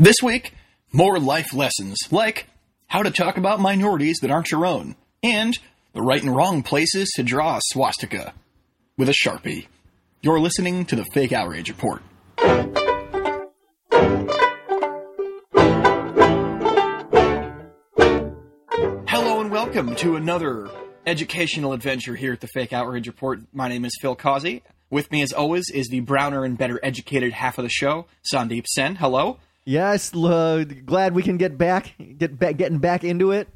This week, more life lessons like how to talk about minorities that aren't your own, and the right and wrong places to draw a swastika with a sharpie. You're listening to the Fake Outrage Report. Hello and welcome to another educational adventure here at the Fake Outrage Report. My name is Phil Causey. With me, as always, is the browner and better educated half of the show, Sandip Sen. Hello. Yes, uh, glad we can get back, get back, getting back into it.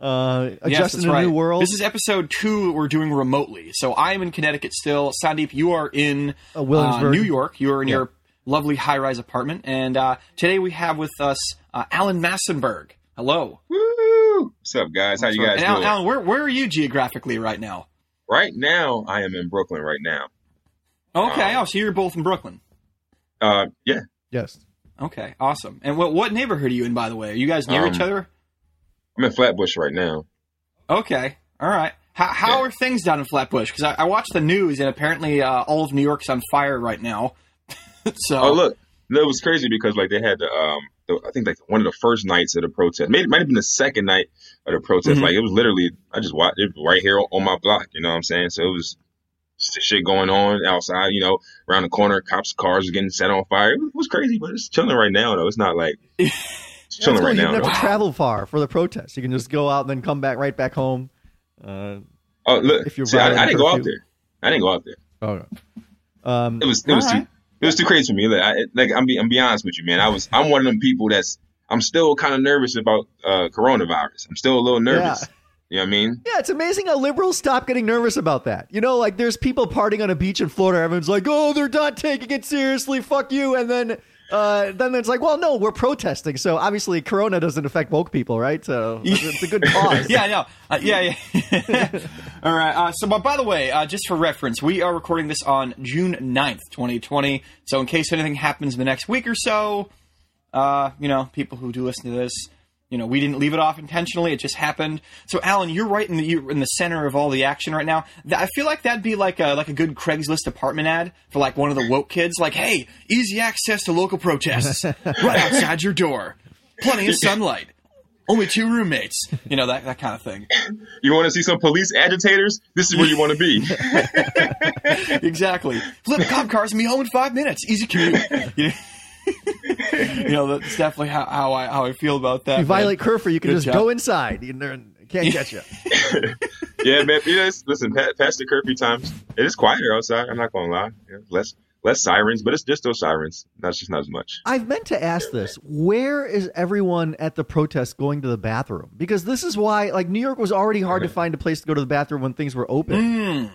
Uh, adjusting that's to right. new world. This is episode two we're doing remotely. So I'm in Connecticut still. Sandip, you are in Uh, Williamsburg. New York. You are in Yeah. your lovely high rise apartment. And uh, today we have with us uh, Alan Massenburg. Hello. Woo! What's up, guys? How you guys and Alan, doing? Alan, where, where are you geographically right now? Right now, I am in Brooklyn. Right now. Okay. Um, oh, so you're both in Brooklyn. Uh, yeah. yes. Okay. Awesome. And what, what neighborhood are you in, by the way? Are you guys near Um, each other? I'm in Flatbush right now. Okay. All right. How, how Yeah. are things down in Flatbush? Because I, I watched the news and apparently uh, all of New York's on fire right now. so Oh, look, no, it was crazy because like they had the um, the, I think like one of the first nights of the protest, maybe it might have been the second night of the protest. Mhm. Like it was literally, I just watched it right here on my block. You know what I'm saying? So it was shit going on outside. You know, around the corner, cops' cars are getting set on fire. It was crazy, but it's chilling right now though. It's not like it's chilling cool. right You now. didn't have Though. to travel far for the protest. You can just go out and then come back right back home. Uh, Oh, look, If you're see, I, I didn't go out there. I didn't go out there. oh, um, It was it was All too it was too crazy for me. Like, I, like I'm be I'm be honest with you, man. I was I'm one of them people that's I'm still kind of nervous about uh, coronavirus. I'm still a little nervous. You know what I mean? yeah, it's amazing how liberals stop getting nervous about that. You know, like there's people partying on a beach in Florida. Everyone's like, "Oh, they're not taking it seriously. Fuck you." And then, uh, then it's like, "Well, no, we're protesting." So obviously, Corona doesn't affect woke people, right? So it's, a good cause. yeah, no, uh, yeah, yeah. All right. Uh, so, but by the way, uh, just for reference, we are recording this on June 9th, 2020. So, in case anything happens in the next week or so, uh, you know, people who do listen to this, you know, we didn't leave it off intentionally. It just happened. So, Alan, you're right in the you're in the center of all the action right now. Th- I feel like that'd be like a like a good Craigslist apartment ad for like one of the woke kids. Like, hey, easy access to local protests right outside your door, plenty of sunlight. Only two roommates, you know that that kind of thing. You want to see some police agitators? This is where you want to be. exactly. Flip cop cars and be home in five minutes. Easy commute. You know, you know, that's definitely how, how I how I feel about that. you man. violate curfew, you can Good just job. go inside. You know, can't catch you. yeah, man. You know, it's- listen, pa- past the curfew times, it is quieter outside. I'm not gonna lie. You know, less less sirens, but it's just those sirens. That's just not as much. I've meant to ask this. Where is everyone at the protest going to the bathroom? Because this is why, like, New York was already hard to find a place to go to the bathroom when things were open. Mm.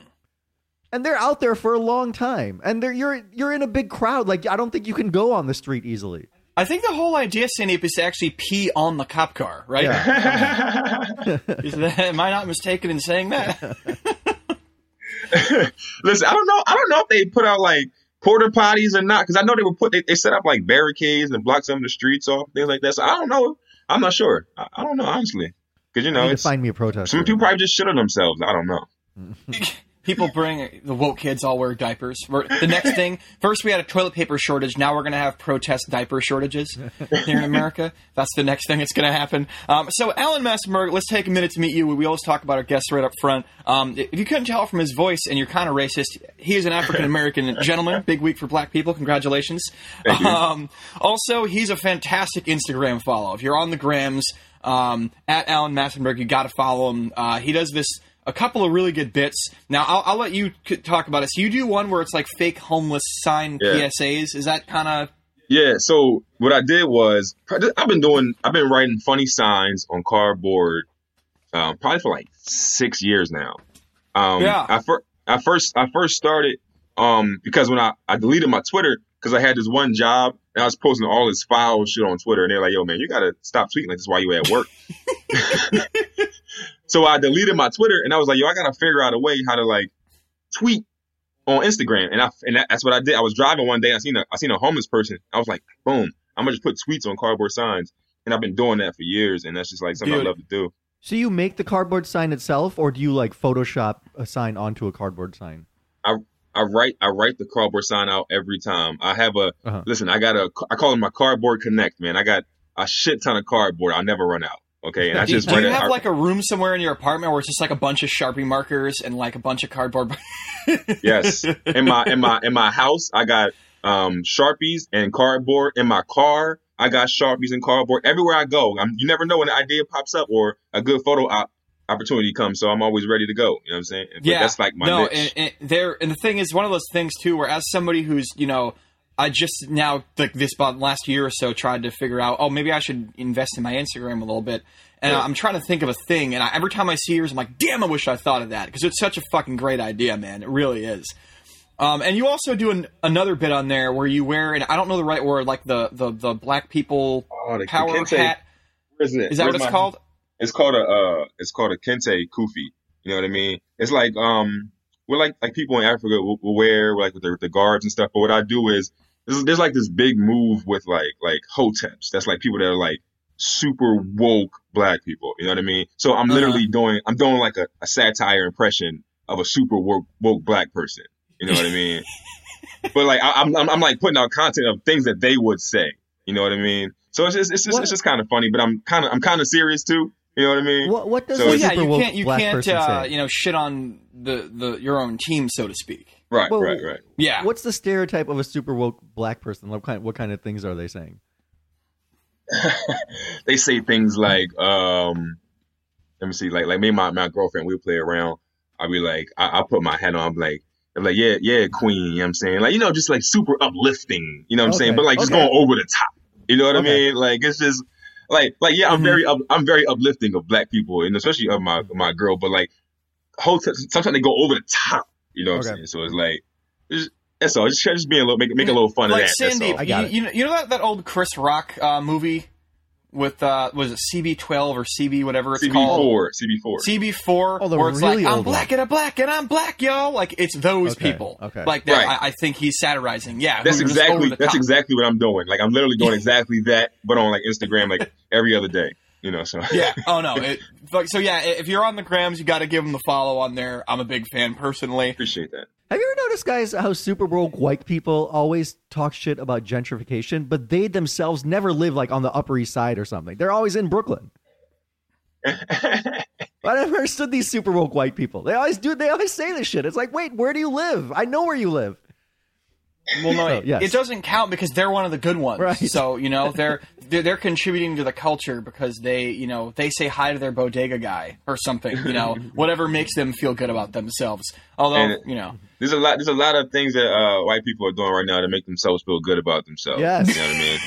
And they're out there for a long time. And they're you're you're in a big crowd. Like I don't think you can go on the street easily. I think the whole idea, Sandip, is to actually pee on the cop car, right? Is that, am I not mistaken in saying that? Listen, I don't know. I don't know if they put out like porta potties or not, because I know they were put. They, they set up like barricades and block some of the streets off, things like that. So I don't know. I'm not sure. I, I don't know honestly, because you know, need it's, find me a protest. some people probably just shit on themselves. I don't know. People bring the woke kids all wear diapers. The next thing, first we had a toilet paper shortage. Now we're going to have protest diaper shortages here in America. That's the next thing that's going to happen. Um, so, Alan Massenburg, let's take a minute to meet you. We always talk about our guests right up front. Um, if you couldn't tell from his voice, and you're kind of racist, he is an African American gentleman. Big week for Black people. Congratulations. Um, also, he's a fantastic Instagram follow. If you're on the grams um, at Alan Massenburg, you got to follow him. Uh, he does this a couple of really good bits. Now, I'll, I'll let you talk about it. So you do one where it's like fake homeless sign Yeah. PSAs. Is that kind of Yeah. So what I did was I've been doing. I've been writing funny signs on cardboard, um, probably for like six years now. Um, Yeah. I first I first I first started um because when I I deleted my Twitter because I had this one job and I was posting all this foul shit on Twitter and they're like, yo man, you gotta stop tweeting like this while you at work. so I deleted my Twitter and I was like, yo, I gotta figure out a way how to like tweet on Instagram, and I and that, that's what I did. I was driving one day, I seen a I seen a homeless person. I was like, boom, I'm gonna just put tweets on cardboard signs, and I've been doing that for years, and that's just like something Dude. I love to do. So you make the cardboard sign itself, or do you like Photoshop a sign onto a cardboard sign? I I write I write the cardboard sign out every time. I have a Uh-huh. listen. I got a I call it my cardboard connect, man. I got a shit ton of cardboard. I'll never run out. Okay, and I Do, just do write you have I- like a room somewhere in your apartment where it's just like a bunch of Sharpie markers and like a bunch of cardboard? Yes. In my in my in my house, I got um sharpies and cardboard. In my car, I got sharpies and cardboard. Everywhere I go, I'm, you never know when an idea pops up or a good photo op- opportunity comes. So I'm always ready to go. You know what I'm saying? But yeah, that's like my no. And, and there, and the thing is, one of those things too, where as somebody who's you know, I just now like this about last year or so tried to figure out, oh, maybe I should invest in my Instagram a little bit. And Yeah. I'm trying to think of a thing, and I, every time I see yours, I'm like, damn, I wish I thought of that because it's such a fucking great idea, man. It really is. Um, and you also do an, another bit on there where you wear, and I don't know the right word, like the the, the black people oh, the, power kente, hat. Where's it? Is that Where's what it's my- called? It's called a uh, it's called a kente kufi. You know what I mean? It's like um, we're like like people in Africa will, will wear like with the, the guards and stuff. But what I do is there's, there's like this big move with like like hoteps. That's like people that are like super woke black people. You know what I mean? So I'm Uh-huh. literally doing I'm doing like a, a satire impression of a super woke woke black person. You know what I mean? but like I, I'm, I'm I'm like putting out content of things that they would say. You know what I mean? So it's just it's just, What- it's just kind of funny, but I'm kind of I'm kind of serious too. You know what I mean? What what does So a Well, yeah, super you woke can't you black can't person uh, say? you know shit on the the your own team, so to speak. Right, Well, right, right. Yeah. What's the stereotype of a super woke black person? What kind what kind of things are they saying? they say things like, um, let me see, like like me and my, my girlfriend, we play around. I'll be like, I, I'll put my hat on, I'm like, I'm like, yeah, yeah, queen, you know what I'm saying? Like, you know, just like super uplifting, you know what I'm saying? But like just okay. going over the top. You know what Okay. I mean? Like it's just like like yeah, I'm Mhm. very up, I'm very uplifting of black people and especially of my my girl, but like whole t- sometimes they go over the top. You know what Okay. I'm saying? So it's like it's, that's all. Just just being a little make make a little fun like of that. that's Sandy, all. You, you know, you know that, that old Chris Rock uh, movie with uh, was it CB12 or CB whatever it's called? CB4, CB4. CB4, Oh, the where it's really like I'm black one. and I'm black and I'm black, yo. Like it's those Okay, people. okay. Like that. Right. I, I think he's satirizing. Yeah, That's who are just over exactly that's top. exactly what I'm doing. Like I'm literally doing exactly that, but on like Instagram, like every other day. You know, so Yeah. Oh no. It, like, so yeah, if you're on the grams, you got to give them the follow on there. I'm a big fan personally. appreciate that. Have you ever noticed, guys, how super woke white people always talk shit about gentrification, but they themselves never live like on the Upper East Side or something? They're always in Brooklyn. I never understood these super woke white people. They always do. They always say this shit. It's like, wait, where do you live? I know where you live. Well, no, So, yes. it doesn't count because they're one of the good ones. Right. So you know they're, they're they're contributing to the culture because they you know they say hi to their bodega guy or something. You know whatever makes them feel good about themselves. Although And- you know There's a lot. There's a lot of things that uh, white people are doing right now to make themselves feel good about themselves. Yes. You know what I mean?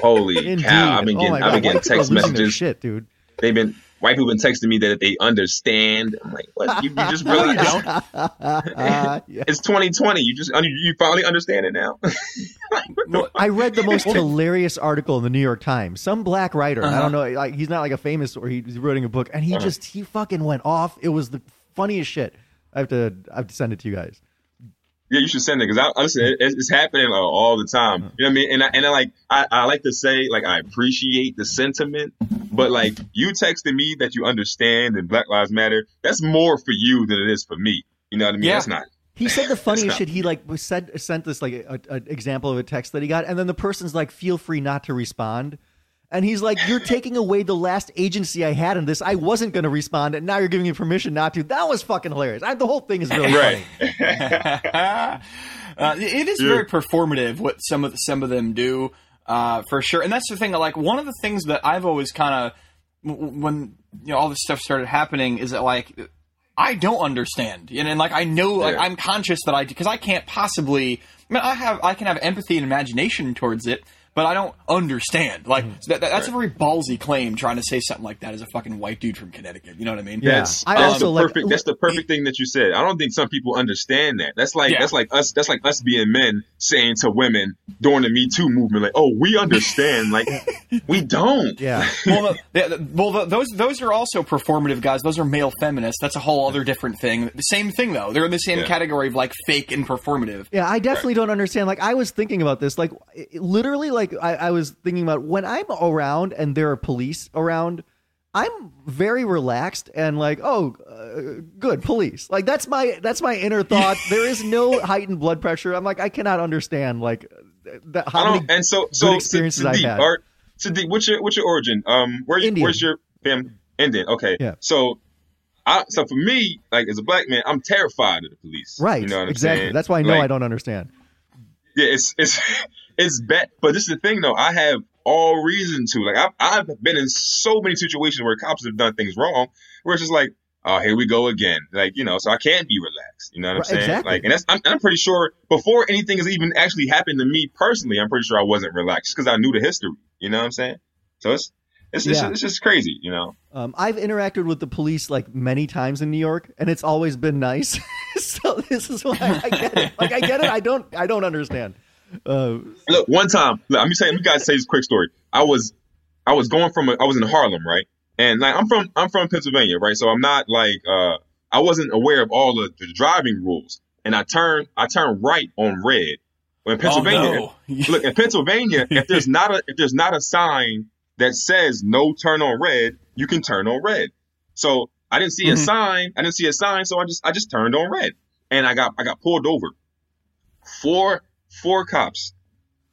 Holy Indeed. cow! I've been oh getting, my I've been getting white people are text messages. shit, dude. They've been white people been texting me that they understand. I'm like, what? You, you just really don't? Uh, yeah. It's 2020. You just you finally understand it now. well, I read the most hilarious article in the New York Times. Some black writer, I Uh-huh. don't know, like he's not like a famous or he's writing a book, and he Uh-huh. just he fucking went off. It was the funniest shit. I have to I have to send it to you guys. Yeah, you should send it because I listen. It, it's happening uh, all the time. You know what I mean? And I, and I like I, I like to say like I appreciate the sentiment, but like you texting me that you understand and Black Lives Matter, that's more for you than it is for me. You know what I mean? Yeah. That's not. He said the funniest shit. He like said sent this like a, a example of a text that he got, and then the person's like, "Feel free not to respond." And he's like, "You're taking away the last agency I had in this. I wasn't going to respond, and now you're giving me permission not to." That was fucking hilarious. I, the whole thing is really Right. funny. uh, it is Yeah. very performative what some of some of them do uh, for sure. And that's the thing. Like one of the things that I've always kind of when you know all this stuff started happening is that like I don't understand, and, and like I know, like Yeah. I'm conscious that I because I can't possibly. I mean, I have I can have empathy and imagination towards it, but I don't understand. Like so that, that- that's a very ballsy claim trying to say something like that as a fucking white dude from Connecticut. You know what I mean? Yeah. That's, I that's also the like- perfect. that's the perfect thing that you said. I don't think some people understand that. That's like Yeah. that's like us. That's like us being men saying to women during the Me Too movement, like, "Oh, we understand." like, we don't. Yeah. well, the, the, the- well, the, those those are also performative guys. Those are male feminists. That's a whole other different thing. The same thing though. They're in the same Yeah. category of like fake and performative. Yeah, I definitely don't understand. Like, I was thinking about this. Like, literally, like, I, I was thinking about when I'm around and there are police around, I'm very relaxed and like, oh, uh, good police. Like that's my that's my inner thought. there is no heightened blood pressure. I'm like, I cannot understand like that, I how don't, many and so so experiences I've had. Art, Sadiq, what's your what's your origin? Um, where you, Indian. where's your family? Indian. Okay. Yeah. So, I so for me, like as a black man, I'm terrified of the police. right. You know what I'm exactly. saying? That's why I know Like, I don't understand. Yeah, it's it's it's bad. But this is the thing, though. I have all reason to. Like, I've I've been in so many situations where cops have done things wrong, where it's just like, oh, here we go again. Like, you know, so I can't be relaxed. You know what I'm Right, saying? exactly. Like, and that's I'm, I'm pretty sure before anything has even actually happened to me personally, I'm pretty sure I wasn't relaxed because I knew the history. You know what I'm saying? So it's it's it's, it's just crazy. You know. Um, I've interacted with the police like many times in New York, and it's always been nice. so this is why I get it. Like I get it. I don't. I don't understand. Uh, Look, one time, look, let me say, let me guys say this quick story. I was, I was going from, a, I was in Harlem, right? And like, I'm from, I'm from Pennsylvania, right? So I'm not like, uh, I wasn't aware of all the, the driving rules. And I turned, I turned right on red. When in Pennsylvania, Oh, no. look in Pennsylvania, if there's not a, if there's not a sign that says no turn on red, you can turn on red. So I didn't see a Mhm. sign. I didn't see a sign, so I just, I just turned on red, and I got, I got pulled over. Four, four cops.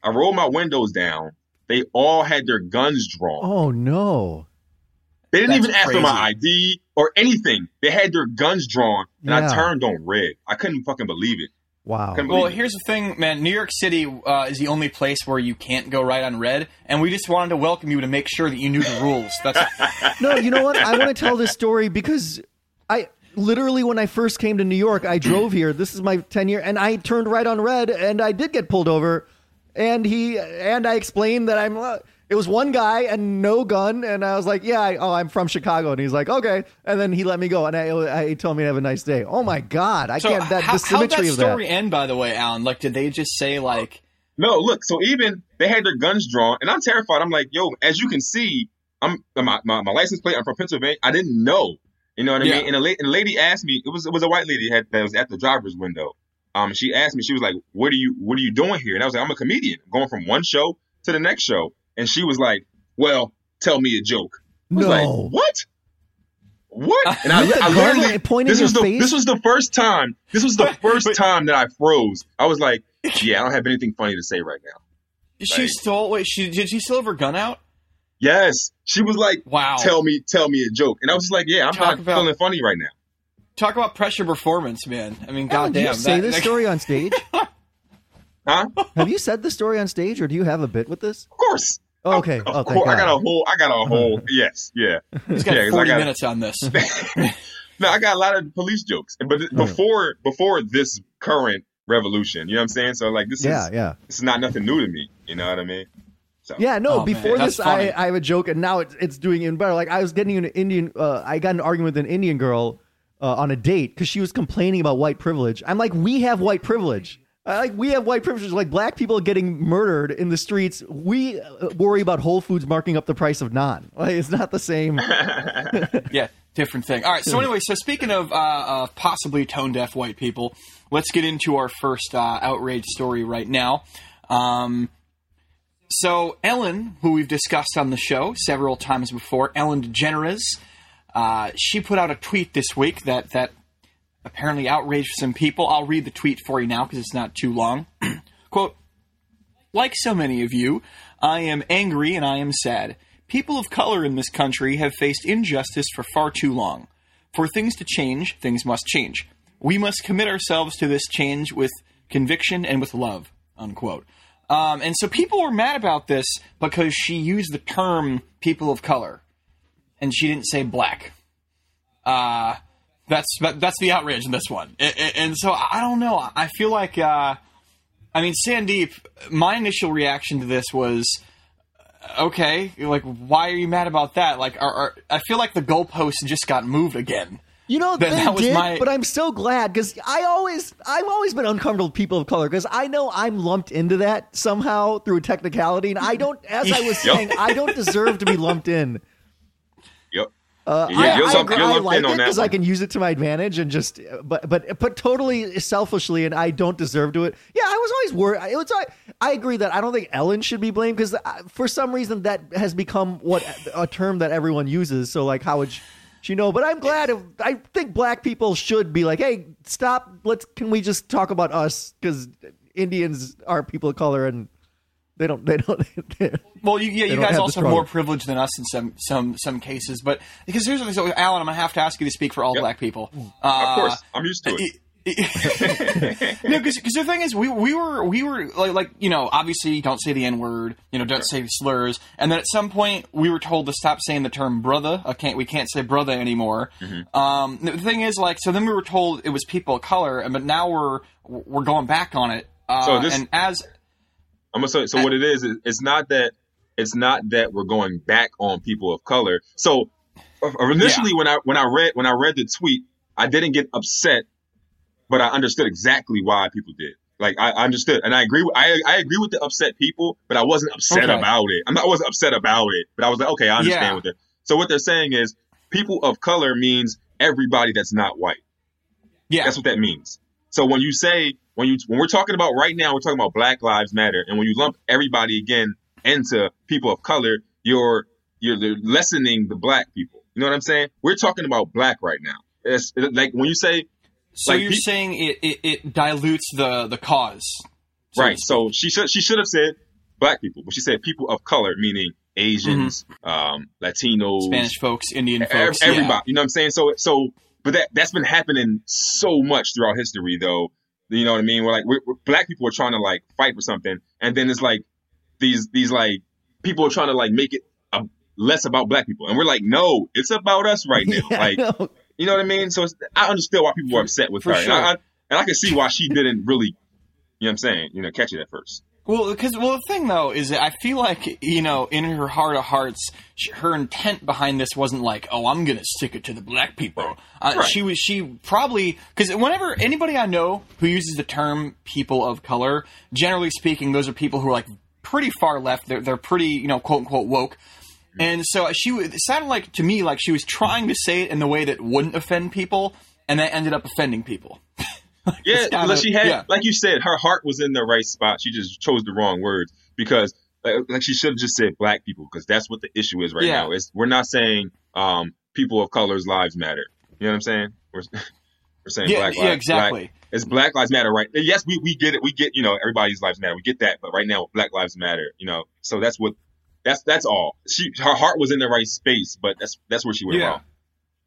I rolled my windows down. They all had their guns drawn. oh no. They didn't That's even ask for my. ID or anything. They had their guns drawn, and Yeah. I turned on red. I couldn't fucking believe it. Wow. Couldn't Well, believe it. here's the thing, man. New York City uh, is the only place where you can't go right on red, and we just wanted to welcome you to make sure that you knew the rules. That's No, you know what? I want to tell this story because I literally when I first came to New York, I drove here. This is my 10 year and I turned right on red and I did get pulled over and he and I explained that I'm uh, it was one guy and no gun and I was like, "Yeah, I, oh, I'm from Chicago." And he's like, "Okay." And then he let me go and I, I he told me to have a nice day. Oh my god, I so. can't that how, the how'd that symmetry of story end, by the way, Alan? Like, did they just say like, No, look. So even they had their guns drawn, and I'm terrified. I'm like, yo, as you can see, I'm my, my, my license plate. I'm from Pennsylvania. I didn't know. You know what I Yeah. mean? And a, la- and a lady asked me. It was it was a white lady had, that was at the driver's window. Um, she asked me. She was like, "What are you What are you doing here?" And I was like, "I'm a comedian. I'm going from one show to the next show." And she was like, "Well, tell me a joke." I was like, No. "What?" What? And I, I literally pointing this was the face? this was the first time. This was the first time that I froze. I was like, "Yeah, I don't have anything funny to say right now." she Right. stole? Wait, she did she still have her gun out? Yes. She was like, Wow. tell me, tell me a joke. And I was like, yeah, I'm Talk not about- feeling funny right now. Talk about pressure performance, man. I mean, Alan, do goddamn. you say that- this that- story on stage? Huh? Have you said this story on stage or do you have a bit with this? Of course. Oh, okay. Of oh, thank course. I got a whole, I got a whole, yes, yeah. He's got Yeah, 'cause I 40 got- minutes on this. No, I got a lot of police jokes. But th- before, before this current revolution, you know what I'm saying? So like, this Yeah, is, yeah. this is not nothing new to me. You know what I mean? So, Yeah, no. Oh, before that's this, I. I have a joke, and now it's it's doing even better. Like I was getting an Indian, uh, I got an argument with an Indian girl uh, on a date because she was complaining about white privilege. I'm like, we have white privilege. I like we have white privilege. Like black people getting murdered in the streets. We uh, worry about Whole Foods marking up the price of naan. Like it's not the same. yeah, different thing. All right. So anyway, so speaking of uh, of possibly tone deaf white people, let's get into our first uh, outrage story right now. Um, so Ellen, who we've discussed on the show several times before, Ellen DeGeneres, uh, she put out a tweet this week that that apparently outraged some people. I'll read the tweet for you now because it's not too long. Quote. Like so many of you, I am angry and I am sad. People of color in this country have faced injustice for far too long. For things to change, things must change. We must commit ourselves to this change with conviction and with love. Unquote. Um, and so people were mad about this because she used the term people of color and she didn't say black. Uh, that's that, that's the outrage in this one. And so I don't know. I feel like uh, I mean, Sandip, my initial reaction to this was, okay, like, why are you mad about that? Like, are, are, I feel like the goalposts just got moved again. You know, That- they that was did, my- but I'm so glad because I always, I've always been uncomfortable with people of color because I know I'm lumped into that somehow through technicality, and I don't, as I was saying, I don't deserve to be lumped in. Yep. Uh, Yeah, I, you're I, agree- I like it because I can use it to my advantage and just, but but but totally selfishly, and I don't deserve to it. Yeah, I was always worried. It was I, I agree that I don't think Ellen should be blamed because for some reason that has become what a term that everyone uses. So like, how would she, she know? But I'm glad. If, I think black people should be like, hey, stop. Let's can we just talk about us because Indians are people of color and they don't they don't. Well, you, yeah, you guys also have more privilege than us in some some some cases. But because here's the thing, so Alan, I'm gonna have to ask you to speak for all Yep. black people. Of Uh, course, I'm used to it. no, because the thing is, we we were we were like like you know obviously don't say the n word, you know don't say slurs, and then at some point we were told to stop saying the term brother. I can't we can't say brother anymore. Mm-hmm. Um, the thing is, like, so then we were told it was people of color, and but now we're we're going back on it. Uh, So this- and as I'm gonna say, so what it is, is it's not that it's not that we're going back on people of color. So uh, initially, when I when I read when I read the tweet, I didn't get upset, but I understood exactly why people did. Like I I understood, and I agree. With, I I agree with the upset people, but I wasn't upset Okay. about it. I'm not, I wasn't upset about it, but I was like, okay, I understand Yeah. what they're. So what they're saying is, people of color means everybody that's not white. yeah, That's what that means. So when you say when you when we're talking about right now, we're talking about Black Lives Matter, and when you lump everybody again into people of color, you're you're lessening the black people. You know what I'm saying? We're talking about black right now. It's like when you say so like, you're pe- saying it, it, it dilutes the the cause, so right, so she should she should have said black people, but she said people of color, meaning Asians, um, Latinos, Spanish folks, Indian folks, yeah. everybody. You know what I'm saying? So so, but that that's been happening so much throughout history, though. You know what I mean? We're like we're, we're- black people are trying to like fight for something, and then it's like these these like people are trying to like make it a, less about black people, and we're like, no, it's about us right now. Yeah, like. You know what I mean? So it's, I understood why people were upset with for her, and. I, I, and I can see why she didn't really. You know what I'm saying? You know, catch it at first. Well, because well, the thing though is that I feel like you know, in her heart of hearts, sh her intent behind this wasn't like, oh, I'm gonna stick it to the black people. Uh, Right. She was she probably because whenever anybody I know who uses the term people of color, generally speaking, those are people who are like pretty far left. They're they're pretty you know quote unquote woke. And so she it sounded like to me like she was trying to say it in the way that wouldn't offend people, and that ended up offending people. Yeah, kinda- she had, yeah. like you said, her heart was in the right spot. She just chose the wrong words because, like, like she should have just said black people because that's what the issue is right Yeah. now. It's we're not saying um, people of color's lives matter. You know what I'm saying? We're, we're saying Yeah, black lives. yeah, exactly. Black, it's Black Lives Matter, right? Yes, we, we get it. We get you know everybody's lives matter. We get that, but right now Black Lives Matter. You know, so that's what that's that's all. She her heart was in the right space, but that's that's where she went Yeah. wrong.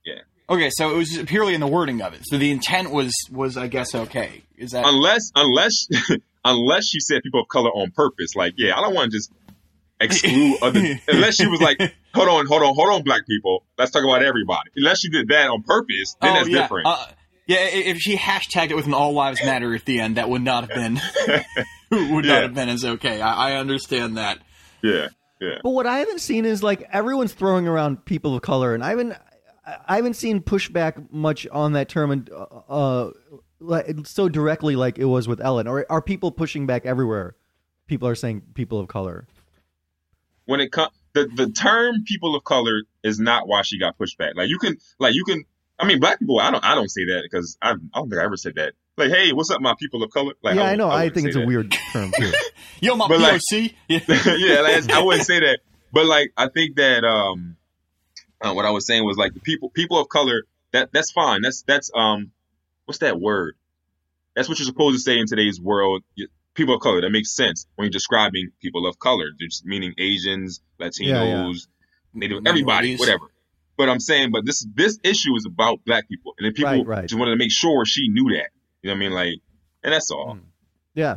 Yeah. Okay, so it was purely in the wording of it. So the intent was was I guess okay. Is that unless unless unless she said people of color on purpose like yeah i don't want to just exclude other unless she was like hold on hold on hold on black people let's talk about everybody unless she did that on purpose then that's Oh, yeah. different Uh, yeah, if she hashtagged it with an "All Lives Matter" at the end, that would not have been would Yeah. not have been as okay. I, I understand that. yeah yeah But what I haven't seen is like everyone's throwing around people of color, and I haven't, I haven't seen pushback much on that term, and uh, uh, like, so directly like it was with Ellen. Or are people pushing back everywhere? People are saying people of color. when it comes the, the term people of color is not why she got pushed back like you can like you can i mean black people i don't i don't say that because I, I don't think i ever said that like hey what's up my people of color like yeah, I, wouldn't- know. I, wouldn't think say it's a weird term too. Yo, my But, like- POC. Yeah. yeah, like, I wouldn't say that, but like I think that um, uh, what I was saying was like the people people of color that that's fine. That's that's um, what's that word? That's what you're supposed to say in today's world. People of color. That makes sense when you're describing people of color, just meaning Asians, Latinos, Yeah, yeah. Native, everybody, Minorities. whatever. But I'm saying, but this this issue is about black people, and then people Right, right. just wanted to make sure she knew that. You know what I mean? Like, and that's all. Mm. Yeah,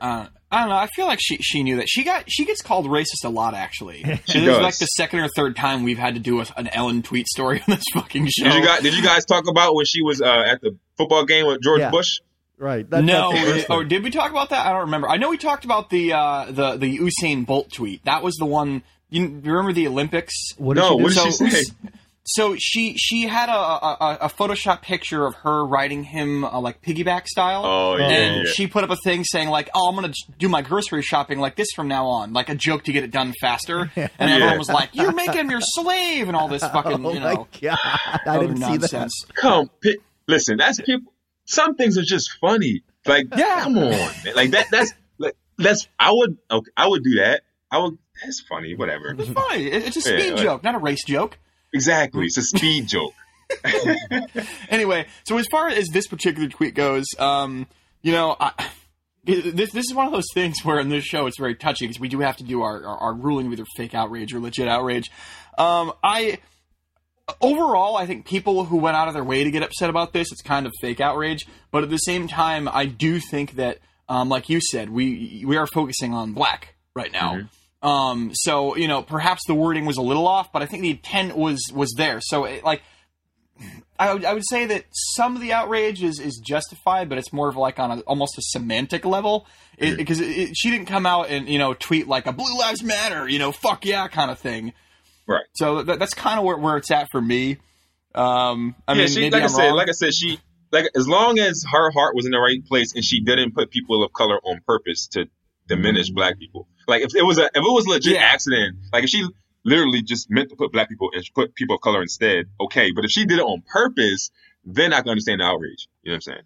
Uh, I don't know. I feel like she she knew that. She got she gets called racist a lot. Actually, She And this is does. like the second or third time we've had to do a, an Ellen tweet story on this fucking show. Did you guys did you guys talk about when she was uh, at the football game with George Yeah. Bush? right. That, no, that's or one. did we talk about that? I don't remember. I know we talked about the uh, the the Usain Bolt tweet. That was the one. You, you remember the Olympics? What did No, she do? what did she So say? Us- so she she had a, a, a Photoshop picture of her riding him uh, like piggyback style. Oh, yeah, and yeah. she put up a thing saying like, "Oh, I'm gonna do my grocery shopping like this from now on," like a joke to get it done faster. And everyone was like, "You're making him your slave," and all this fucking Oh you my know god! I didn't see that. Come, pi- listen. That's people. Some things are just funny. Like, Yeah. come on, man. like that. That's like that's. I would. Okay, I would do that. I would. That's funny. Whatever. It's funny. It's a Yeah, speed like- joke, not a race joke. Exactly. It's a speed joke. anyway, so as far as this particular tweet goes, um, you know, I, this this is one of those things where in this show it's very touchy because we do have to do our, our, our ruling of either fake outrage or legit outrage. Um, I overall, I think people who went out of their way to get upset about this, it's kind of fake outrage. But at the same time, I do think that, um, like you said, we we are focusing on black right now. Um, so you know, perhaps the wording was a little off, but I think the intent was was there. So it, like. I would, say that some of the outrage is, is justified, but it's more of like on a, almost a semantic level because she didn't come out and you know tweet like a "Blue Lives Matter," you know, "fuck yeah" kind of thing. Right. So that, that's kind of where, where it's at for me. Um, I yeah, mean, she, maybe like I I'm said, wrong. like I said, she like as long as her heart was in the right place and she didn't put people of color on purpose to diminish black people. Like if it was a if it was a legit Yeah. accident, like if she literally just meant to put black people and put people of color instead, okay. But if she did it on purpose, then I can understand the outrage. You know what I'm saying?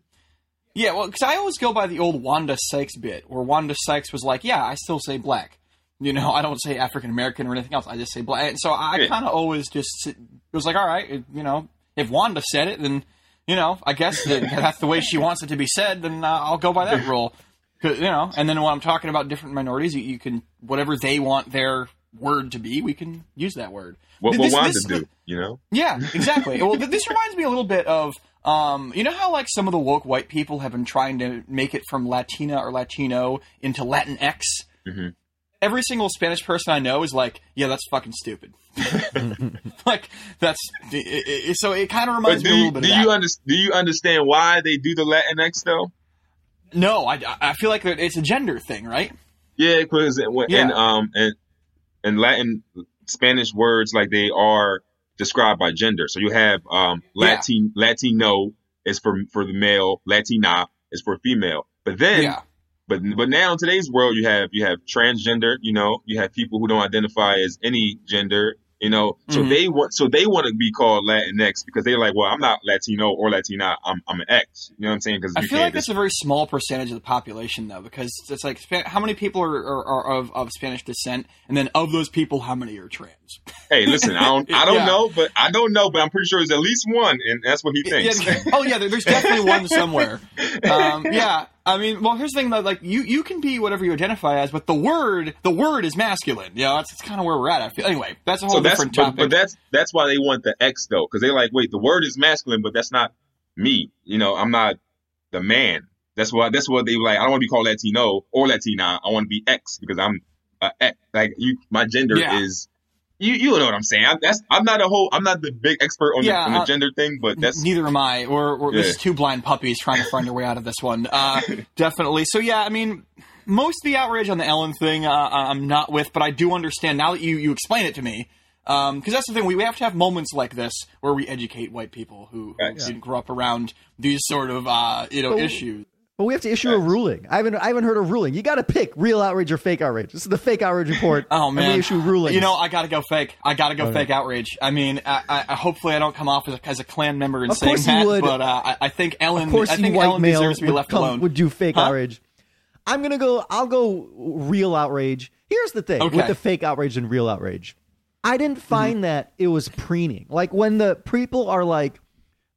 Yeah, well, because I always go by the old Wanda Sykes bit, where Wanda Sykes was like, "Yeah, I still say black." You know, I don't say African American or anything else. I just say black. And so I Yeah. kind of always just was like, "All right, it- you know, if Wanda said it, then you know, I guess that that's the way she wants it to be said. Then uh, I'll go by that rule." You know, and then when I'm talking about different minorities, you, you can whatever they want their word to be, we can use that word. What This- Wanda this- do? You know? yeah, exactly. well, this reminds me a little bit of, um, you know how like some of the woke white people have been trying to make it from Latina or Latino into Latinx. Mhm. Every single Spanish person I know is like, yeah, that's fucking stupid. like that's it, it, so it kind of reminds do me a you little bit do of that. you under, do you understand why they do the Latinx though? No, I, I feel like it's a gender thing, right? Yeah, because in, Yeah. in um and in Latin Spanish words like they are described by gender. So you have um Yeah. Latin Latino is for for the male, Latina is for female. But then yeah, but but now in today's world you have you have transgender, you know, you have people who don't identify as any gender, you know. So Mhm. they want so they want to be called Latinx because they're like, well, I'm not Latino or Latina, I'm I'm an X. You know what I'm saying? Because I feel like that's just, a very small percentage of the population, though, because it's like how many people are, are, are of, of Spanish descent, and then of those people, how many are trans? hey, listen, I don't I don't Yeah. know, but I don't know, but I'm pretty sure there's at least one, and that's what he thinks. Yeah, oh yeah, there's definitely one somewhere. Um, yeah, I mean, well, here's the thing though, like you you can be whatever you identify as, but the word the word is masculine. You know, that's, that's kind of where we're at. I feel anyway. That's a whole so different but, topic. but that's that's why they want the X though, because they're like, wait, the word is masculine, but that's not me. You know, I'm not the man. That's why that's what they like. I don't want to be called Latino or Latina. I want to be X because I'm uh, X. like you. My gender Yeah. is. You, you know what I'm saying? I'm, that's I'm not a whole I'm not the big expert on, Yeah, the, on the uh, gender thing, but that's Neither am I. Or, or this Yeah. is two blind puppies trying to find their way out of this one. Uh, definitely. So yeah, I mean, most of the outrage on the Ellen thing, uh, I'm not with, but I do understand now that you you explain it to me. Because that's the thing, we, we have to have moments like this where we educate white people who, who Right. didn't grow up around these sort of uh, you know But- issues. But we have to issue a ruling. I haven't I haven't heard a ruling. You got to pick real outrage or fake outrage. This is the fake outrage report. Oh And man, we issue rulings. You know, I gotta go fake. I gotta go Okay. fake outrage. I mean, I, I, hopefully I don't come off as a, as a Klan member Of saying that, would. but uh, I, think Ellen. of course, I think white Ellen deserves to be would left come- alone. would do fake Huh? outrage. I'm gonna go. I'll go real outrage. Here's the thing Okay. with the fake outrage and real outrage. I didn't find that it was preening. Like when the people are like,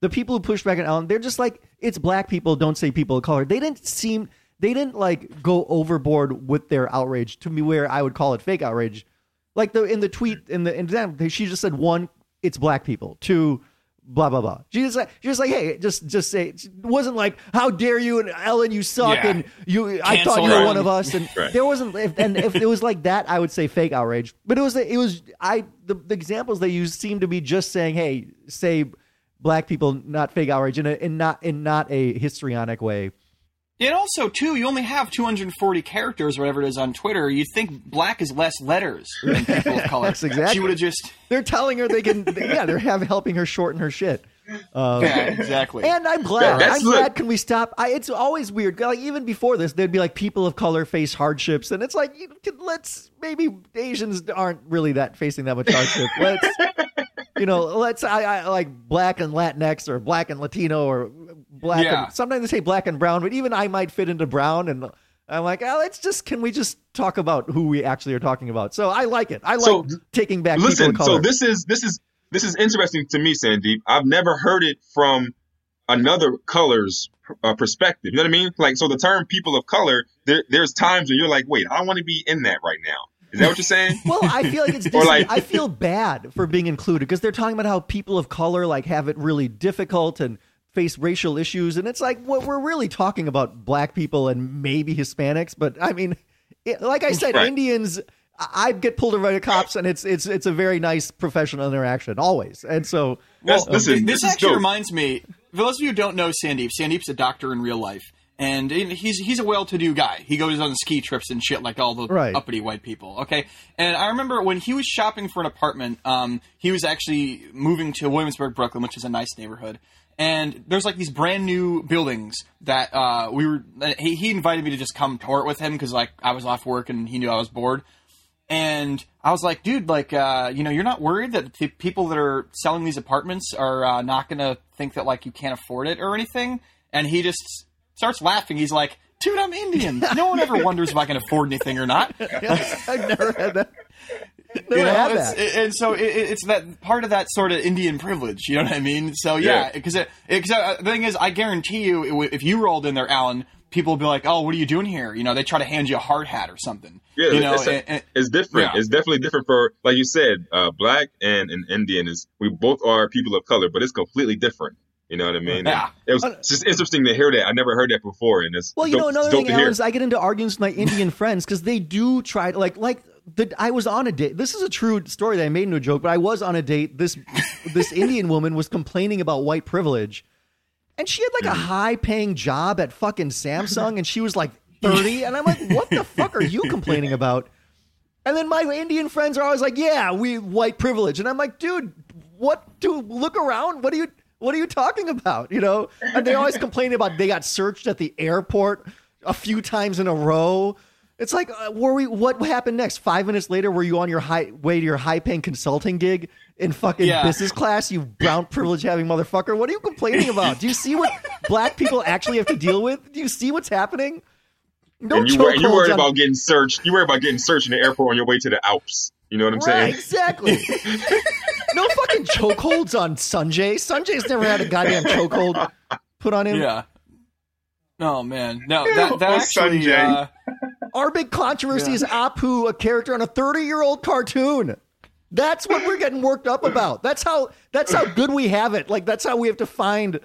the people who push back on Ellen, they're just like, it's black people. Don't say people of color. They didn't seem. They didn't like go overboard with their outrage to me, where I would call it fake outrage. Like the in the tweet in the in example, she just said one, it's black people. Two, blah blah blah. She just like she was like, hey, just just say. It wasn't like, how dare you and Ellen, you suck, Yeah. and you. I thought you were one of us, and Right. there wasn't. If, and if it was like that, I would say fake outrage. But it was it was I the, the examples they used seemed to be just saying, hey, say black people, not fake outrage, in a in not in not a histrionic way. And also, too, you only have 240 characters, whatever it is, on Twitter. You'd think black is less letters than people of color. That's exactly- She would have just. They're telling her they can. yeah, they're have, helping her shorten her shit. Um, Yeah, exactly. And I'm glad. That's- I'm look- glad. Can we stop? I, it's always weird. Like even before this, there'd be like people of color face hardships, and it's like you can, let's maybe Asians aren't really that facing that much hardship. Let's you know, let's I, I like black and Latinx or black and Latino or black. Yeah. And, sometimes they say black and brown, but even I might fit into brown and. I'm like, oh, let's just can we just talk about who we actually are talking about? So I like it. I like So, taking back Listen, so this is this is this is interesting to me, Sandip. I've never heard it from another color's uh, perspective. You know what I mean? Like, so the term "people of color," there, there's times when you're like, "Wait, I don't want to be in that right now." Is that what you're saying? Well, I feel like it's Or dis- like- I feel bad for being included because they're talking about how people of color like have it really difficult and face racial issues, and it's like what we're really talking about black people and maybe Hispanics, but I mean, it, like I said, Right. Indians. I I get pulled over by the cops, and it's it's it's a very nice professional interaction always, and so That's- Well, listen, this, this is actually dope. reminds me. For those of you who don't know Sandip, Sandip's a doctor in real life, and he's he's a well-to-do guy. He goes on ski trips and shit like all the Right. uppity white people. Okay, and I remember when he was shopping for an apartment. Um, he was actually moving to Williamsburg, Brooklyn, which is a nice neighborhood. And there's like these brand new buildings that uh, we were. He, he invited me to just come tour it with him because like I was off work and he knew I was bored. And I was like, dude, like, uh, you know, you're not worried that the people that are selling these apartments are uh, not going to think that, like, you can't afford it or anything? And he just starts laughing. He's like, dude, I'm Indian. No one ever wonders if I can afford anything or not. I've never had that. Never You know, had it's- that. and so it, it's that part of that sort of Indian privilege. You know what I mean? So yeah, Yeah. because it, uh, the thing is, I guarantee you, if you rolled in there, Alan, people would be like, "Oh, what are you doing here?" You know, they try to hand you a hard hat or something. Yeah, you know, it's, and- and- it's different. yeah. It's definitely different for, like you said, uh, black and an Indian is. We both are people of color, but it's completely different. You know what I mean? Yeah. It was it's just interesting to hear that. I never heard that before, and it's Well, you know, another thing, Alan, is I get into arguments with my Indian friends because they do try to like like the I was on a date. This is a true story that I made into a joke, but I was on a date. This this Indian woman was complaining about white privilege, and she had like a Mm-hmm. high paying job at fucking Samsung, and she was like thirty, and I'm like, what the fuck are you complaining about? And then my Indian friends are always like, "Yeah, we white privilege," and I'm like, "Dude, what? Do look around. What are you? What are you talking about? You know?" And they always complain about they got searched at the airport a few times in a row. It's like, uh, were we? What happened next? Five minutes later, were you on your high way to your high paying consulting gig in fucking Yeah. business class? You brown privilege having motherfucker. What are you complaining about? Do you see what black people actually have to deal with? Do you see what's happening? No and you wor- you chokeholds worried on- about getting searched. You worried about getting searched in the airport on your way to the Alps. You know what I'm Right, saying? exactly. no fucking chokeholds on Sanjay. Sanjay's never had a goddamn chokehold put on him. Yeah. Oh man, no, that that Oh, actually. Sanjay. Uh, Our big controversy is Apu, a character on a 30 year old cartoon. That's what we're getting worked up about. That's how that's how good we have it. Like that's how we have to find.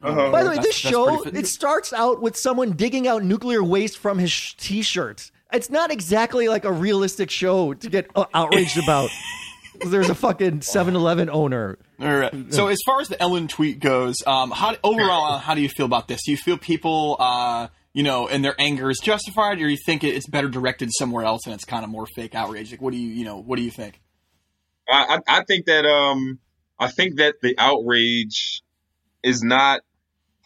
Uh-huh. By the way, That's- this show it starts out with someone digging out nuclear waste from his sh- t-shirt. It's not exactly like a realistic show to get uh, outraged about. There's a fucking 7-Eleven owner. all right. So as far as the Ellen tweet goes, um, how overall, uh, how do you feel about this? Do you feel people, uh, you know, and their anger is justified, or you think it's better directed somewhere else and it's kind of more fake outrage? Like, what do you, you know, what do you think? I, I I think that um I think that the outrage is not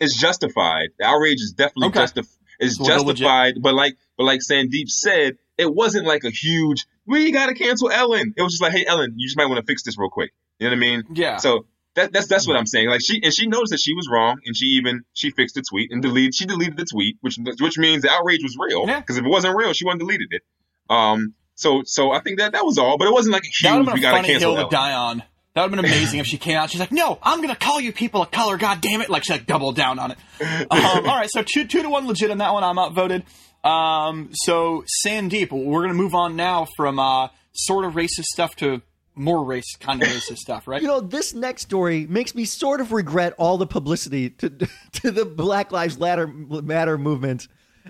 is justified. The outrage is definitely Okay. justif- is So it's legit. justified, but like but like Sandip said, it wasn't like a huge we gotta cancel Ellen. It was just like, hey Ellen, you just might want to fix this real quick. You know what I mean? Yeah. So that, that's that's what I'm saying. Like she and she knows that she was wrong, and she even she fixed the tweet and deleted. She deleted the tweet, which which means the outrage was real. Yeah. Because if it wasn't real, she wouldn't deleted it. Um. So so I think that that was all, but it wasn't like a That would huge. have We been a gotta funny cancel hill to Ellen. die on. That would have been amazing if she came out. She's like, "No, I'm gonna call you people of color. God damn it!" Like she like doubled down on it. Um, all right, so two two to one legit on that one. I'm outvoted. Um, so Sandip, we're gonna move on now from uh, sort of racist stuff to more race kind of racist stuff, right? You know, this next story makes me sort of regret all the publicity to to the Black Lives Matter, Matter movement.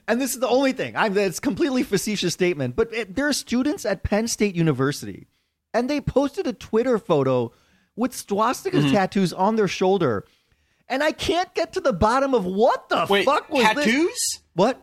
And this is the only thing. I'm it's a completely facetious statement, but it, there are students at Penn State University and they posted a Twitter photo with swastika tattoos on their shoulder. and I can't get to the bottom of what the Wait, fuck was this. tattoos? What?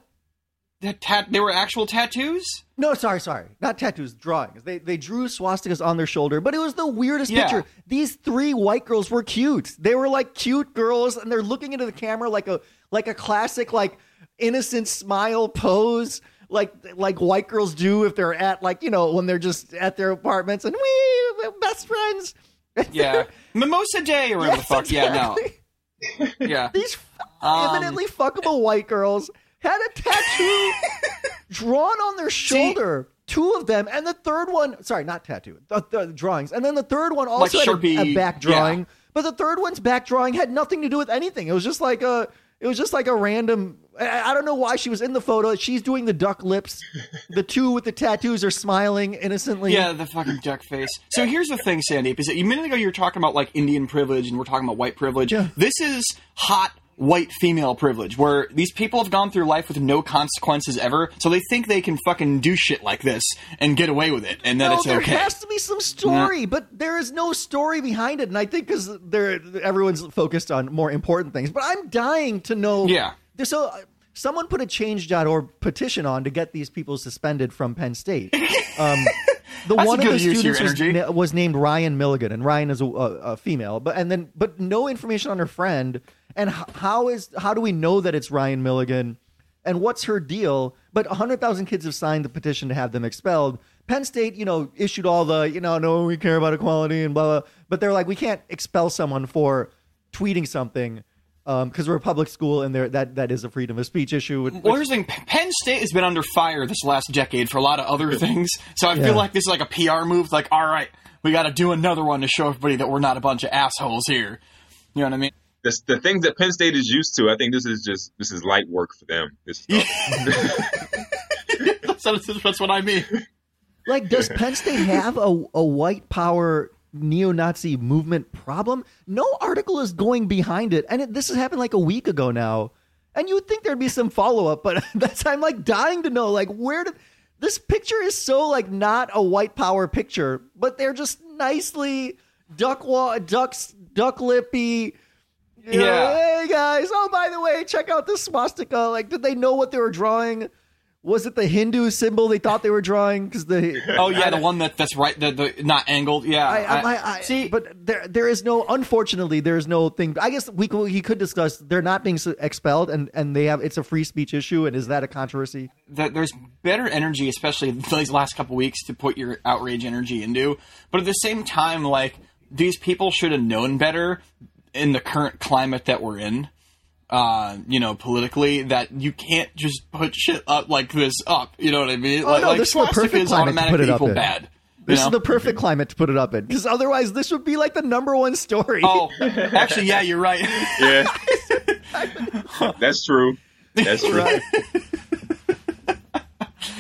The tat- they were actual tattoos? No, sorry, sorry, not tattoos, drawings. They they drew swastikas on their shoulder, but it was the weirdest Yeah. picture. These three white girls were cute. They were like cute girls, and they're looking into the camera like a like a classic like innocent smile pose, like like white girls do if they're at like you know when they're just at their apartments and we we're best friends. Yeah. Mimosa Day or whatever the Yes, fuck. Yeah, no. Yeah. These Um, eminently fuckable white girls had a tattoo drawn on their shoulder. Two of them, and the third one, sorry, not tattoo, the, the drawings. And then the third one also Like had a, Sharpie, a back drawing, yeah. but the third one's back drawing had nothing to do with anything. It was just like a, it was just like a random. I, I don't know why she was in the photo. She's doing the duck lips. the two with the tattoos are smiling innocently. Yeah, the fucking duck face. So here's the thing, Sandip, is that a minute ago you were talking about like Indian privilege and we're talking about white privilege. Yeah. This is hot white female privilege, where these people have gone through life with no consequences ever, so they think they can fucking do shit like this and get away with it, and that no, it's there okay. has to be some story, but there is no story behind it. And I think because there, everyone's focused on more important things. But I'm dying to know. Yeah. So uh, someone put a Change.org petition on to get these people suspended from Penn State. Um, the That's one of the good use of students was, na- was named Ryan Milligan, and Ryan is a, a, a female. But and then but no information on her friend. And how is how do we know that it's Ryan Milligan? And what's her deal? But 100,000 kids have signed the petition to have them expelled. Penn State, you know, issued all the, you know, no, we care about equality and blah, blah. But they're like, we can't expel someone for tweeting something um, because we're a public school and there that, that is a freedom of speech issue. which- Well, here's the thing. Penn State has been under fire this last decade for a lot of other things, so I Yeah. feel like this is like a PR move. Like, all right, we got to do another one to show everybody that we're not a bunch of assholes here. You know what I mean? The, the things that Penn State is used to, I think this is just this is light work for them. This stuff. that's, that's what I mean. Like, does Penn State have a, a white power neo Nazi movement problem? No article is going behind it. And it, this has happened like a week ago now. And you would think there'd be some follow up, but that's, I'm like dying to know, like, where did this picture is so like not a white power picture, but they're just nicely duck wa- ducks, duck lippy. You know, Yeah. Hey guys. Oh, by the way, check out this swastika. Like, did they know what they were drawing? Was it the Hindu symbol they thought they were drawing? Because the Oh yeah, the one that that's right, the, the not angled. Yeah, I, I, I, I, see. but there, there is no. Unfortunately, there is no thing. I guess we could, he could discuss. They're not being expelled, and and they have. It's a free speech issue, and is that a controversy? that there's better energy, especially these last couple weeks, to put your outrage energy into. But at the same time, like these people should have known better in the current climate that we're in. Uh, you know, politically, that you can't just put shit up like this up. You know what I mean? like, Oh, no, like this is the perfect swastikas climate to put it up in. bad. This know? is the perfect climate to put it up in, because otherwise, this would be like the number one story. Oh, actually, yeah, you're right. yeah, that's true. That's true.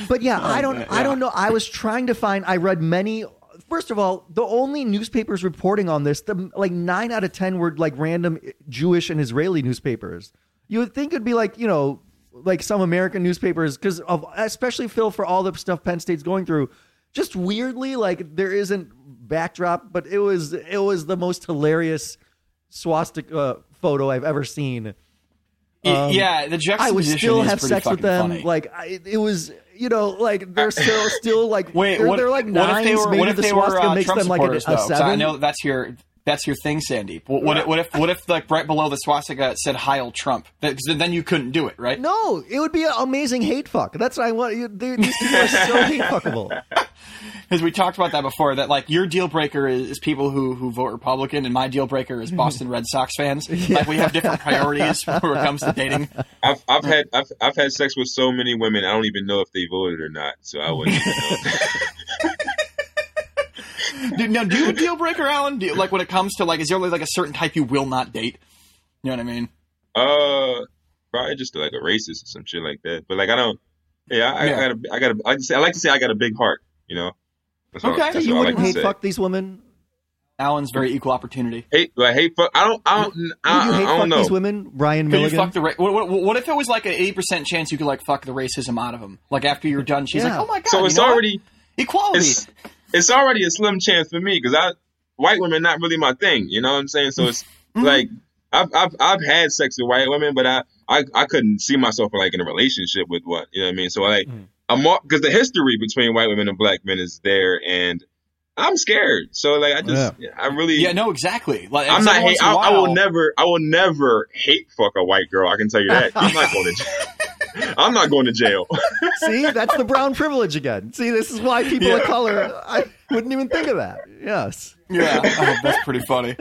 But yeah, I don't, man, I don't know. I was trying to find. I read many. First of all, the only newspapers reporting on this, the like nine out of ten were like random Jewish and Israeli newspapers. You would think it'd be like you know, like some American newspapers because of especially Phil for all the stuff Penn State's going through. Just weirdly, like there isn't backdrop, but it was it was the most hilarious swastika uh, photo I've ever seen. Y- um, yeah, the I would still have sex with them. funny. Like I, it was, you know, like they're still still like Wait, they're, what, they're like what if they were? Maybe What if the they were uh, makes Trump them like a, a seven. I know that's your that's your thing, Sandip. What, what, if, what if what if like right below the swastika it said Heil Trump? Because then you couldn't do it, right? No, it would be an amazing hate fuck. That's what I want. You, they, these people are so hate fuckable. Because we talked about that before. That like your deal breaker is, is people who who vote Republican, and my deal breaker is Boston Red Sox fans. Like we have different priorities when it comes to dating. I've I've had I've, I've had sex with so many women. I don't even know if they voted or not. So I wouldn't. Even know. Do, now, do you have a deal breaker, Alan? Do you, like when it comes to like, is there like a certain type you will not date? You know what I mean? Uh, probably just like a racist or some shit like that. But like I don't. Yeah, I, Yeah. I got a I got a I like to say I like to say I got a big heart. You know. That's what, Okay. That's you what I like wouldn't to hate fuck these women. Alan's very equal opportunity. Hate like hate fuck. I don't I don't Would I, you I hate don't fuck know. these women, Ryan Could you Milligan? fuck the ra- what, what, what if it was like an eighty percent chance you could like fuck the racism out of him? Like after you're done, she's Yeah. like, "Oh my god!" So you it's know what? already equality. it's it's already a slim chance for me because I white women not really my thing. You know what I'm saying? So it's Mm-hmm. like I've I've I've had sex with white women, but I I, I couldn't see myself like in a relationship with what you know what I mean. So like Mhm. I'm because the history between white women and black men is there, and I'm scared. So like I just I really Yeah, no, exactly. Like I'm not once hate. in a I, I will never. I will never hate fuck a white girl. I can tell you that. I'm not going to. Jail. I'm not going to jail. See, that's the brown privilege again. See, this is why people of color. I wouldn't even think of that. Yes. Yeah, oh, that's pretty funny.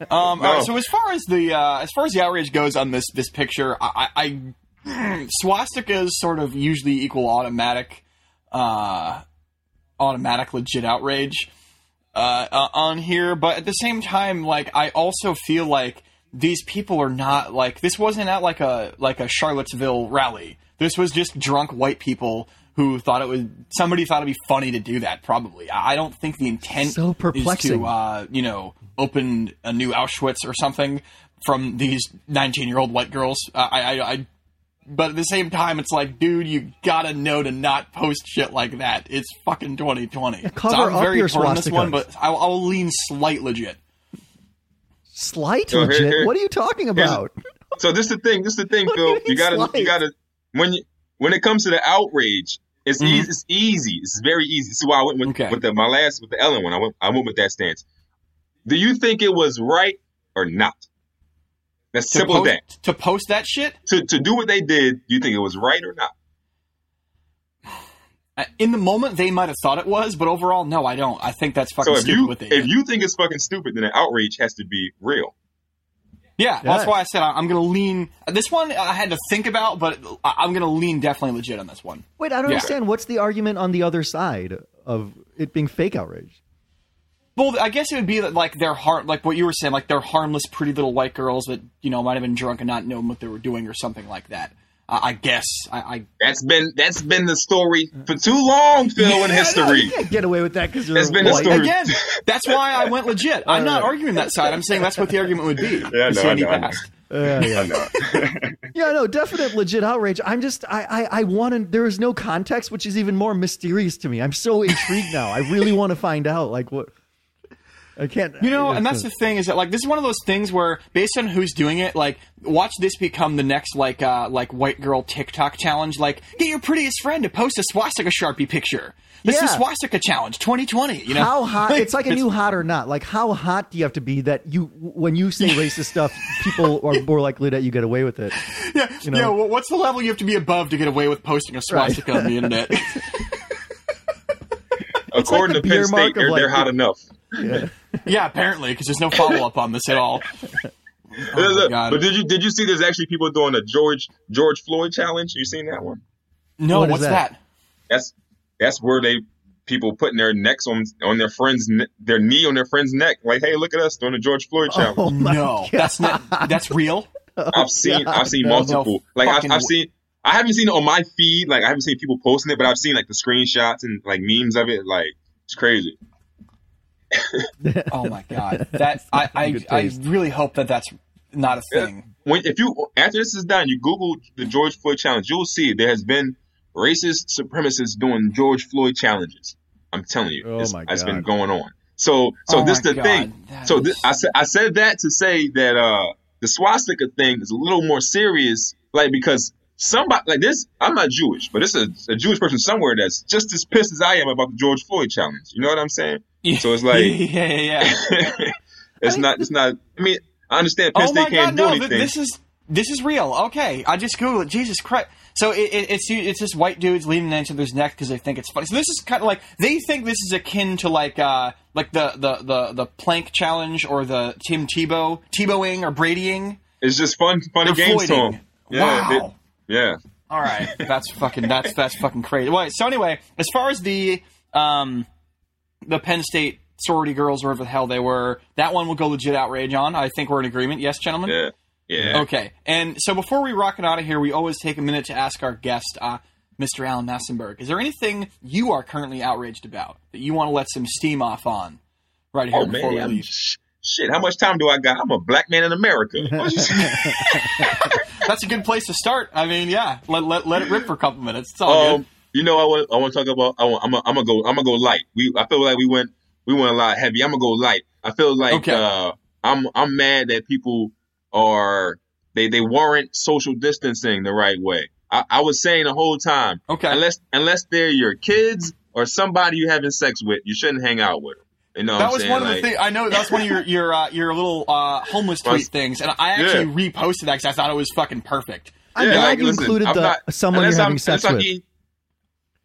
Um, all No. right, so as far as the uh, as far as the outrage goes on this this picture, I, I, I swastikas sort of usually equal automatic, uh, automatic legit outrage uh, uh, on here, but at the same time, like I also feel like these people are not like this wasn't at like a like a Charlottesville rally. This was just drunk white people who thought it was somebody thought it'd be funny to do that. Probably, I I don't think the intent So is perplexing. to uh, you know open a new Auschwitz or something from these nineteen year old white girls. Uh, I, I, I but at the same time, it's like, dude, you gotta know to not post shit like that. It's fucking 2020. cover so I'm up very your on this one, but I'll, I'll lean slight legit. Slight So legit. here- what are you talking about? So this is the thing. This is the thing, Phil. you gotta. slight? You gotta. When you when it comes to the outrage, it's Mhm. easy. It's easy. It's very easy. This is why I went with, Okay. with the, my last with the Ellen one. I went. I went with that stance. Do you think it was right or not? That's simple post, as that. to post that shit To to do what they did, do you think it was right or not? Uh, in the moment, they might have thought it was, but overall, no, I don't. I think that's fucking So if stupid you what they if did. you think it's fucking stupid, then the outrage has to be real. yeah, Yeah. that's why I said I- I'm gonna lean. This one I had to think about, but I- I'm gonna lean definitely legit on this one. Wait, I don't Yeah. understand. What's the argument on the other side of it being fake outrage? Well, I guess it would be that, like they're har- like what you were saying, like they're harmless, pretty little white girls that you know might have been drunk and not known what they were doing or something like that. Uh, I guess I, I That's been that's been the story for too long, Phil, in I know, history. you can't get away with that because That's been the story. again. That's why I went legit. I'm not arguing that side. I'm saying that's what the argument would be. Yeah, I know, I know, I passed. Uh, yeah. I. Yeah, no, definite legit outrage. I'm just, I, I, I want to. There is no context, which is even more mysterious to me. I'm so intrigued now. I really want to find out, like what. I can't. You know, and that's the thing is that like this is one of those things where based on who's doing it, like watch this become the next like uh like white girl TikTok challenge. Like get your prettiest friend to post a swastika sharpie picture. This is Yeah. swastika challenge 2020. You know how hot. It's like a new hot or not. Like how hot do you have to be that you, when you say racist stuff, people are more likely that you get away with it. yeah, You know. yeah. Well, what's the level you have to be above to get away with posting a swastika on the internet? According like the to Penn State, of, they're, like, they're hot enough. Yeah. yeah, apparently because there's no follow up on this at all. Oh my but did you did you see? There's actually people doing a George George Floyd challenge. You seen that one? No, What is what's that? that? That's that's where they people putting their necks on on their friends ne- their knee on their friend's neck. Like, hey, look at us doing the George Floyd oh challenge. Oh no, God. that's not. That's real. Oh I've seen God, I've seen no. multiple. like I've, I've w- seen. I haven't seen it on my feed. Like I haven't seen people posting it, but I've seen like the screenshots and like memes of it. Like it's crazy. Oh my god, that I I, I really hope that that's not a thing. when if you after this is done, you Google the George Floyd challenge, you'll see there has been racist supremacists doing George Floyd challenges. I'm telling you, Oh it's, my it's been going on. So, so Oh this my the God, thing. that So is- this, I said I said that to say that uh the swastika thing is a little more serious, like because somebody like this. I'm not Jewish, but it's a, a Jewish person somewhere that's just as pissed as I am about the George Floyd challenge. You know what I'm saying? So it's like- yeah, yeah, yeah. it's not. It's not. I mean, I understand Penn oh State my can't god, do no, anything. th- this is this is real. Okay, I just googled it. Jesus Christ. So it, it, it's it's just white dudes leaning into their neck because they think it's funny. So this is kind of like they think this is akin to like uh like the the the the plank challenge or the Tim Tebow Tebowing or Bradying. It's just fun, funny They're games to them. Yeah, wow. yeah. All right, that's fucking that's that's fucking crazy. Well, so anyway, as far as the um the Penn State sorority girls wherever the hell they were, that one will go legit outrage on. I think we're in agreement. Yes, gentlemen. Yeah. Yeah. Okay, and so before we rock it out of here, we always take a minute to ask our guest, uh, Mr. Alan Massenburg, is there anything you are currently outraged about that you want to let some steam off on right here Oh before man, we I'm- leave? sh- shit. How much time do I got? I'm a black man in America. What you say? That's a good place to start. I mean, yeah, let, let, let it rip for a couple minutes. It's all um, good. You know, I want I want to talk about. I want, I'm gonna I'm gonna go. I'm gonna go light. We I feel like we went we went a lot heavy. I'm gonna go light. I feel like Okay. uh, I'm I'm mad that people are they they warrant social distancing the right way. I, I was saying the whole time, Okay. unless unless they're your kids or somebody you're having sex with, you shouldn't hang out with them. You know, that I'm was saying? one of the things. I know That's one of your your uh, your little uh, homeless tweet Was- things, and I actually reposted that because I thought it was fucking perfect. I'm Yeah, glad like, you listen, included I'm the not- someone you're having I'm- sex unless I'm with.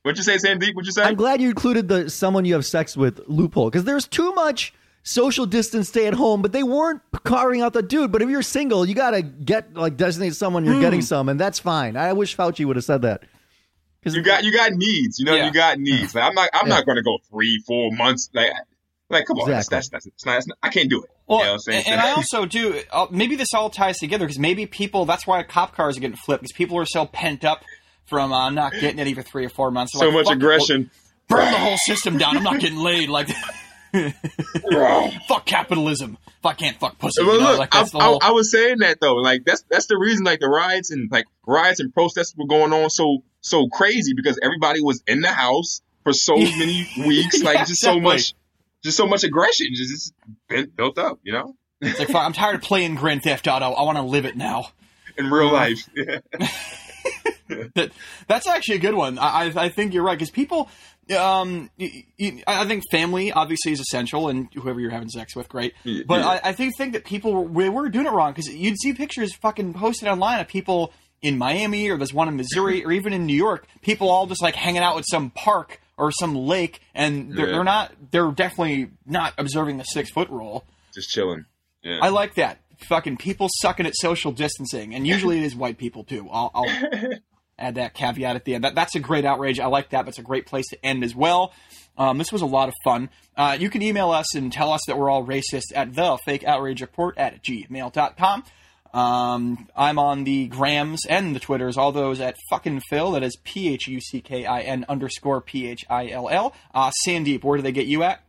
Eating- What'd you say, Sandip? What'd you say? I'm glad you included the someone you have sex with loophole because there's too much social distance stay at home, but they weren't carving out the dude. But if you're single, you gotta get like designate someone you're Hmm. getting some, and that's fine. I wish Fauci would have said that. Because you got you got needs. You know, Yeah. you got needs. Like I'm not I'm Yeah. not going to go three four months. Like like come on, Exactly. that's, that's that's it's not, it's not- I can't do it. Well, you know what I'm saying? and, and I also do. Uh, maybe this all ties together because maybe people. That's why cop cars are getting flipped because people are so pent up from uh, not getting any for three or four months. They're so like, much "Fuck it, aggression. burn the whole system down. I'm not getting laid. Like, fuck capitalism. If I can't fuck pussy, Well, you know, look, like I, the I- whole. I was saying that though. Like that's that's the reason like the riots and like riots and protests were going on so so crazy because everybody was in the house for so many weeks. Like Yeah, just so much, just so much aggression just, just built up. You know, It's like, fuck, I'm tired of playing Grand Theft Auto. I want to live it now. in real life. that that's actually a good one. I I, think you're right because people, um, I think family obviously is essential, and whoever you're having sex with, great. Yeah, But. I, I think think that people were, we were doing it wrong because you'd see pictures fucking posted online of people in Miami or there's one in Missouri or even in New York, people all just like hanging out with some park or some lake, and they're, Yeah. they're not they're definitely not observing the six foot rule. just chilling. Yeah. I like that. Fucking people sucking at social distancing, and usually it is white people too. I'll, I'll add that caveat at the end. That, that's a great outrage. I like that. That's a great place to end as well. Um, this was a lot of fun. Uh, you can email us and tell us that we're all racist at the fake outrage report at gmail.com. Um, I'm on the Grams and the Twitters, all those at fucking Phil. That is P H U C K I N underscore P H I L L. Uh, Sandip, where do they get you at?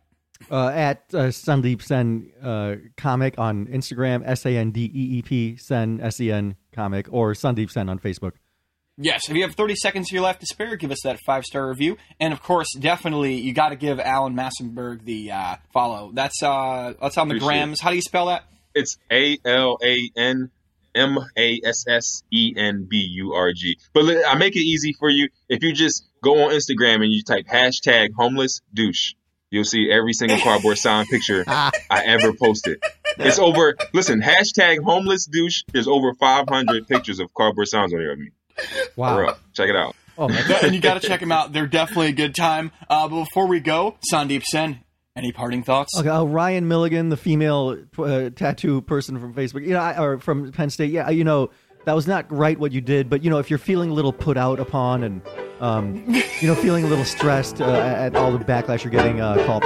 uh, at uh, Sandip Sen uh, comic on Instagram, S A N D E E P Sen S E N comic, or Sandip Sen on Facebook. Yes, if you have 30 seconds of your life to spare, give us that five star review. And of course, definitely, you got to give Alan Massenburg the uh, follow. That's uh, that's on the Appreciate grams. How do you spell that? It's A L A N M A S S E N B U R G. But I make it easy for you. If you just go on Instagram and you type hashtag homeless douche, you'll see every single cardboard sign picture I ever posted. It's over. Listen, hashtag homeless douche. There's over 500 pictures of cardboard signs on here of me. For Wow. real. Check it out. Oh, my and you got to check them out. They're definitely a good time. Uh, but before we go, Sandip Sen, any parting thoughts? Okay, uh, Ryan Milligan, the female uh, tattoo person from Facebook, you know, I- or from Penn State. Yeah, you know, that was not right what you did, but you know, if you're feeling a little put out upon and um, you know, feeling a little stressed uh, at all the backlash you're getting, uh, call.